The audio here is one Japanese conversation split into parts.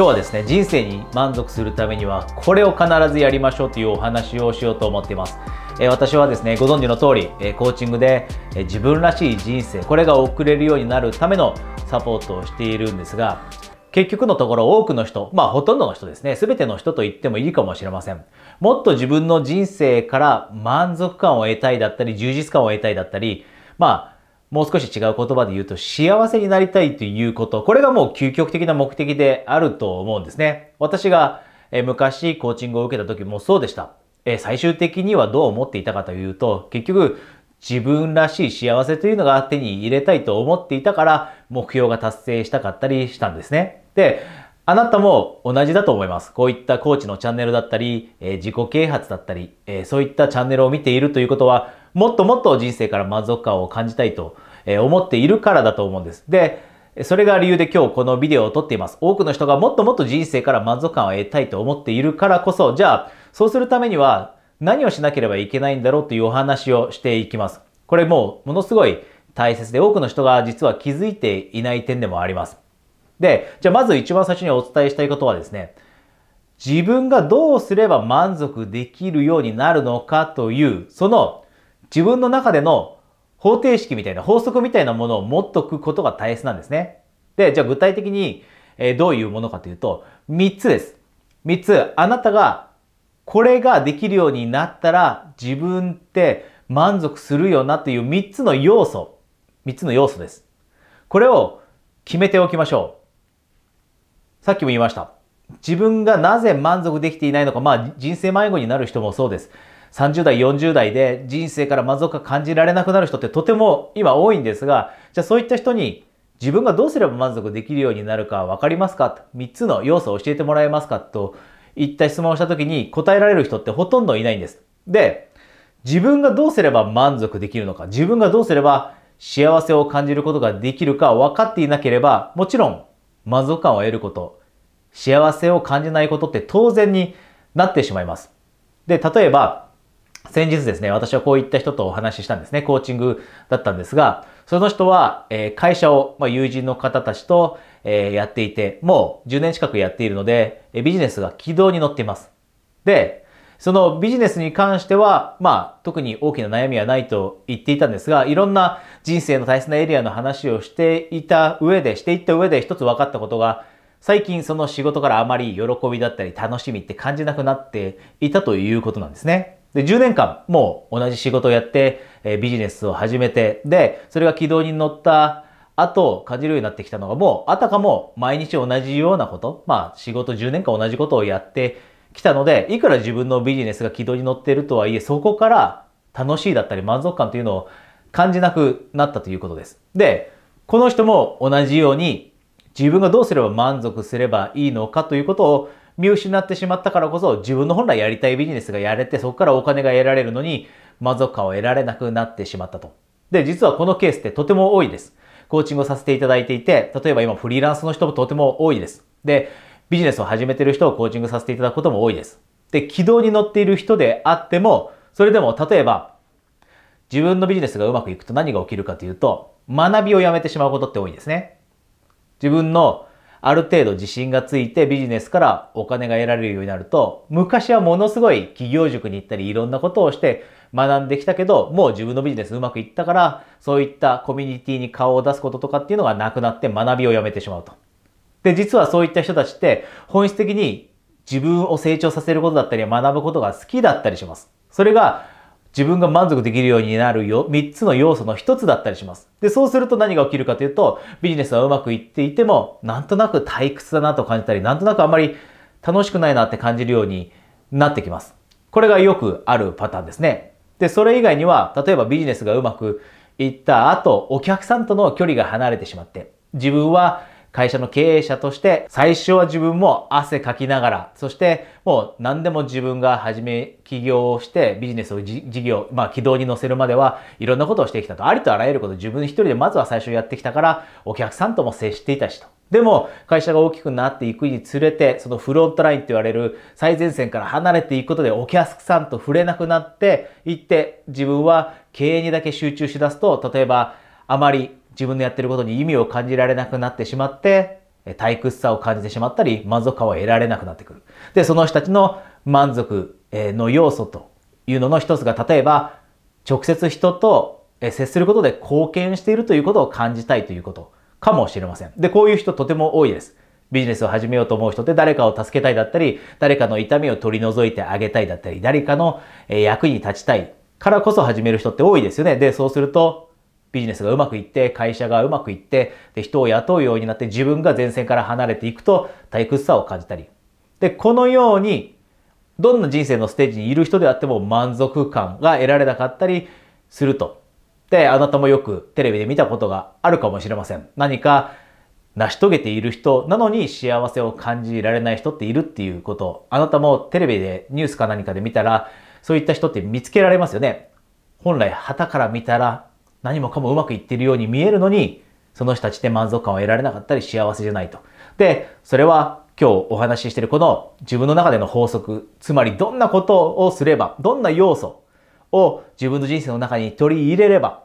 今日はですね人生に満足するためにはこれを必ずやりましょうというお話をしようと思っています、え私はですねご存知の通り、えコーチングで、え自分らしい人生これが送れるようになるためのサポートをしているんですが結局のところ多くの人、まあほとんどの人ですね、全ての人と言ってもいいかもしれません。もっと自分の人生から満足感を得たいだったり、充実感を得たいだったり、まあ、もう少し違う言葉で言うと幸せになりたいということ、これがもう究極的な目的であると思うんですね。私が昔コーチングを受けた時もそうでした。最終的にはどう思っていたかというと、結局自分らしい幸せというのが手に入れたいと思っていたから目標が達成したかったりしたんですね。で、あなたも同じだと思います。こういったコーチのチャンネルだったり、え、自己啓発だったり、え、そういったチャンネルを見ているということは、もっともっと人生から満足感を感じたいと思っているからだと思うんです。で、それが理由で今日このビデオを撮っています。多くの人がもっともっと人生から満足感を得たいと思っているからこそ、じゃあ、そうするためには何をしなければいけないんだろうというお話をしていきます。これもうものすごい大切で多くの人が実は気づいていない点でもあります。で、じゃあまず一番最初にお伝えしたいことはですね、自分がどうすれば満足できるようになるのかという、その自分の中での方程式みたいな法則みたいなものを持っとくことが大切なんですね。で、じゃあ具体的に、えどういうものかというと、3つです。3つ、あなたがこれができるようになったら自分って満足するよなという3つの要素、3つの要素です。これを決めておきましょう。さっきも言いました。自分がなぜ満足できていないのか、まあ人生迷子になる人もそうです。30代、40代で人生から満足感感じられなくなる人ってとても今多いんですが、じゃあそういった人に自分がどうすれば満足できるようになるか分かりますか ?3 つの要素を教えてもらえますか？といった質問をした時に答えられる人ってほとんどいないんです。で、自分がどうすれば満足できるのか、自分がどうすれば幸せを感じることができるか？分かっていなければ、もちろん満足感を得ること、幸せを感じないことって当然になってしまいます。で、例えば、先日ですね、私はこういった人とお話ししたんですね。コーチングだったんですが、その人は、えー、会社を、まあ、友人の方たちと、えー、やっていて、もう10年近くやっているので、ビジネスが軌道に乗っています。で、そのビジネスに関しては、まあ、特に大きな悩みはないと言っていたんですが、いろんな人生の大切なエリアの話をしていた上で、していった上で一つ分かったことが、最近その仕事からあまり喜びだったり楽しみって感じなくなっていたということなんですね。で、10年間もう同じ仕事をやって、えビジネスを始めて、で、それが軌道に乗った後感じるようになってきたのがもうあたかも毎日同じようなこと、まあ仕事10年間同じことをやってきたので、いくら自分のビジネスが軌道に乗っているとはいえ、そこから楽しいだったり満足感というのを感じなくなったということです。で、この人も同じように自分がどうすれば満足すればいいのかということを見失ってしまったからこそ自分の本来やりたいビジネスがやれてそこからお金が得られるのに満足感を得られなくなってしまったと。で、実はこのケースってとても多いです。コーチングをさせていただいていて、例えば今フリーランスの人もとても多いです。で、ビジネスを始めてる人をコーチングさせていただくことも多いです。で、軌道に乗っている人であっても、それでも例えば自分のビジネスがうまくいくと何が起きるかというと、学びをやめてしまうことって多いですね。自分のある程度自信がついてビジネスからお金が得られるようになると、昔はものすごい企業塾に行ったりいろんなことをして学んできたけど、もう自分のビジネスうまくいったから、そういったコミュニティに顔を出すこととかっていうのがなくなって学びをやめてしまうと。で、実はそういった人たちって本質的に自分を成長させることだったり学ぶことが好きだったりします。それが自分が満足できるようになるよ、3つの要素の1つだったりします。で、そうすると何が起きるかというと、ビジネスはうまくいっていても、なんとなく退屈だなと感じたり、なんとなくあんまり楽しくないなって感じるようになってきます。これがよくあるパターンですね。で、それ以外には、例えばビジネスがうまくいった後、お客さんとの距離が離れてしまって、自分は会社の経営者として最初は自分も汗かきながら、そしてもう何でも自分が始め起業をしてビジネスを事業、まあ軌道に乗せるまではいろんなことをしてきたと。ありとあらゆること自分一人でまずは最初やってきたからお客さんとも接していたしと。でも会社が大きくなっていくにつれてそのフロントラインって言われる最前線から離れていくことでお客さんと触れなくなっていって自分は経営にだけ集中しだすと例えばあまり自分のやってることに意味を感じられなくなってしまって、退屈さを感じてしまったり、満足感を得られなくなってくる。で、その人たちの満足の要素というのの一つが、例えば、直接人と接することで貢献しているということを感じたいということかもしれません。で、こういう人とても多いです。ビジネスを始めようと思う人って誰かを助けたいだったり、誰かの痛みを取り除いてあげたいだったり、誰かの役に立ちたいからこそ始める人って多いですよね。で、そうすると、ビジネスがうまくいって、会社がうまくいって、で、人を雇うようになって自分が前線から離れていくと退屈さを感じたり。で、このように、どんな人生のステージにいる人であっても満足感が得られなかったりすると。で、あなたもよくテレビで見たことがあるかもしれません。何か成し遂げている人なのに幸せを感じられない人っているっていうこと。あなたもテレビでニュースか何かで見たら、そういった人って見つけられますよね。本来旗から見たら何もかもうまくいっているように見えるのに、その人たちって満足感を得られなかったり幸せじゃないと。で、それは今日お話ししているこの自分の中での法則、つまりどんなことをすれば、どんな要素を自分の人生の中に取り入れれば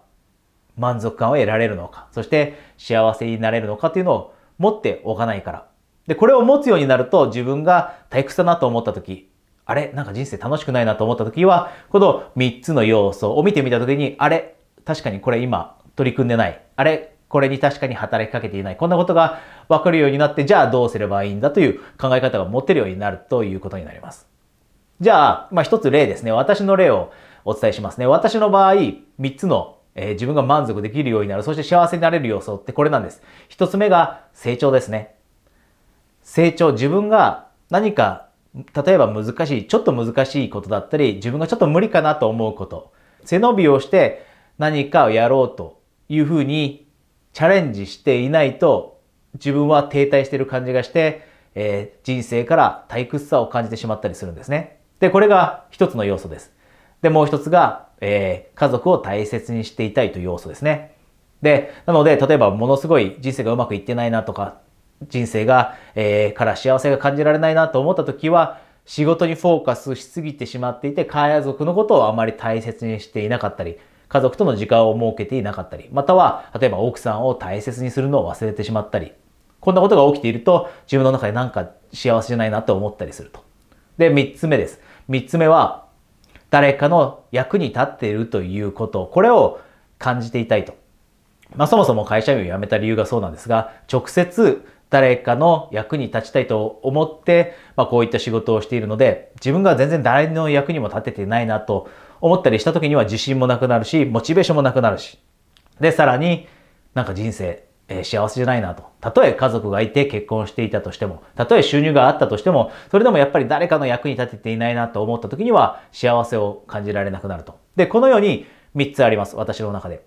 満足感を得られるのか、そして幸せになれるのかというのを持っておかないから。で、これを持つようになると自分が退屈だなと思った時、あれ？なんか人生楽しくないなと思った時は、この3つの要素を見てみた時に、あれ？確かにこれ今取り組んでない。あれこれに確かに働きかけていない。こんなことが分かるようになって、じゃあどうすればいいんだという考え方が持てるようになるということになります。じゃあ、まあ一つ例ですね。私の例をお伝えしますね。私の場合、3つのえー、自分が満足できるようになる、そして幸せになれる要素ってこれなんです。一つ目が成長ですね。成長、自分が何か、例えば難しい、ちょっと難しいことだったり、自分がちょっと無理かなと思うこと、背伸びをして何かをやろうというふうにチャレンジしていないと、自分は停滞している感じがして、えー、人生から退屈さを感じてしまったりするんですね。で、これが一つの要素です。で、もう一つが、えー、家族を大切にしていたいという要素ですね。で、なので、例えばものすごい人生がうまくいってないなとか、人生が、えー、から幸せが感じられないなと思った時は、仕事にフォーカスしすぎてしまっていて、家族のことをあまり大切にしていなかったり、家族との時間を設けていなかったり、または、例えば奥さんを大切にするのを忘れてしまったり、こんなことが起きていると、自分の中でなんか幸せじゃないなと思ったりすると。で、三つ目です。三つ目は、誰かの役に立っているということ、これを感じていたいと。まあそもそも会社員を辞めた理由がそうなんですが、直接誰かの役に立ちたいと思って、まあこういった仕事をしているので、自分が全然誰の役にも立ててないなと思ったりした時には自信もなくなるし、モチベーションもなくなるし。で、さらになんか人生えー、幸せじゃないなと。たとえ家族がいて結婚していたとしても、たとえ収入があったとしても、それでもやっぱり誰かの役に立てていないなと思った時には幸せを感じられなくなると。で、このように3つあります。私の中で。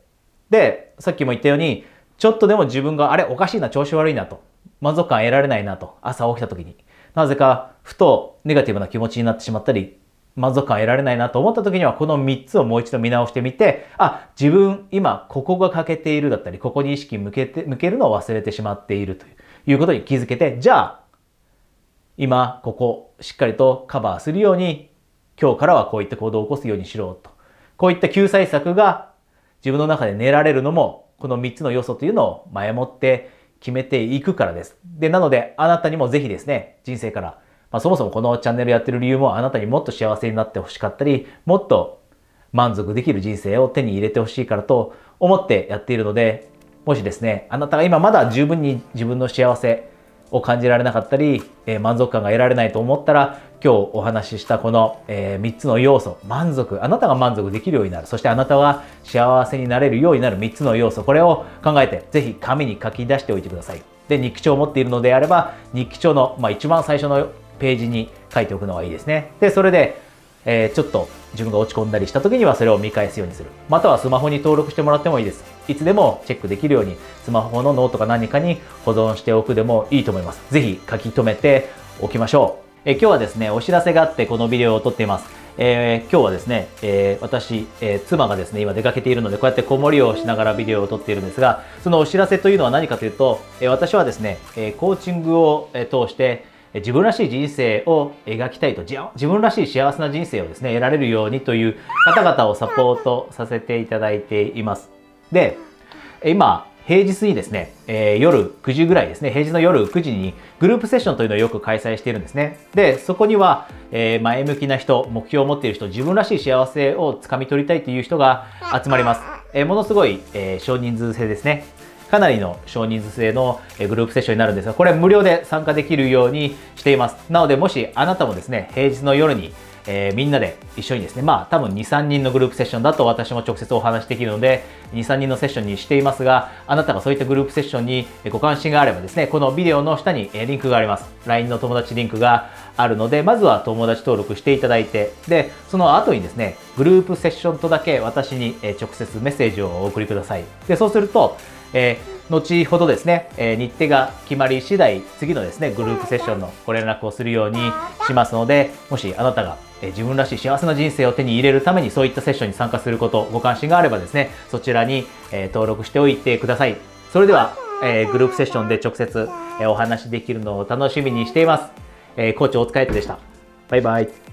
で、さっきも言ったように、ちょっとでも自分があれおかしいな、調子悪いなと。満足感得られないなと。朝起きた時に。なぜか、ふとネガティブな気持ちになってしまったり、満足感得られないなと思った時にはこの3つをもう一度見直してみて、あ、自分今ここが欠けているだったり、ここに意識向けて、向けるのを忘れてしまっているということに気づけて、じゃあ、今ここしっかりとカバーするように、今日からはこういった行動を起こすようにしろと。こういった救済策が自分の中で練られるのも、この3つの要素というのを前もって決めていくからです。で、なのであなたにもぜひですね、人生からまあ、そもそもこのチャンネルやってる理由もあなたにもっと幸せになってほしかったり、もっと満足できる人生を手に入れてほしいからと思ってやっているので、もしですね、あなたが今まだ十分に自分の幸せを感じられなかったり、えー、満足感が得られないと思ったら、今日お話ししたこの、えー、3つの要素、満足、あなたが満足できるようになる、そしてあなたは幸せになれるようになる3つの要素、これを考えて、ぜひ紙に書き出しておいてください。で、日記帳を持っているのであれば、日記帳の、まあ、一番最初のページに書いておくのがいいですね。で、それで、えー、ちょっと自分が落ち込んだりした時にはそれを見返すようにする。またはスマホに登録してもらってもいいです。いつでもチェックできるようにスマホのノートか何かに保存しておくでもいいと思います。ぜひ書き留めておきましょう。えー、今日はですね、お知らせがあってこのビデオを撮っています。えー、今日はですね、えー、私、えー、妻がですね、今出かけているので、こうやって子守りをしながらビデオを撮っているんですが、そのお知らせというのは何かというと、え私はですね、えコーチングをえ通して、自分らしい人生を描きたいと自分らしい幸せな人生をですね得られるようにという方々をサポートさせていただいていますで今平日にですね、えー、夜9時ぐらいですね、平日の夜9時にグループセッションというのをよく開催しているんですね。で、そこには、えー、前向きな人、目標を持っている人、自分らしい幸せをつかみ取りたいという人が集まります。えー、ものすごい、え、少人数制ですね。かなりの少人数制のグループセッションになるんですが、これは無料で参加できるようにしています。なので、もしあなたもですね、平日の夜にえー、みんなで一緒にですね、まあ多分2、3人のグループセッションだと私も直接お話しできるので、2、3人のセッションにしていますが、あなたがそういったグループセッションにご関心があればですね、このビデオの下にリンクがあります。LINE の友達リンクがあるので、まずは友達登録していただいて、で、その後にですね、グループセッションとだけ私に直接メッセージをお送りください。で、そうすると、えー後ほどですね、え日程が決まり次第、次のですね、グループセッションのご連絡をするようにしますので、もしあなたが自分らしい幸せな人生を手に入れるためにそういったセッションに参加すること、ご関心があればですね、そちらに登録しておいてください。それでは、えグループセッションで直接お話できるのを楽しみにしています。えコーチ大塚愛斗でした。バイバイ。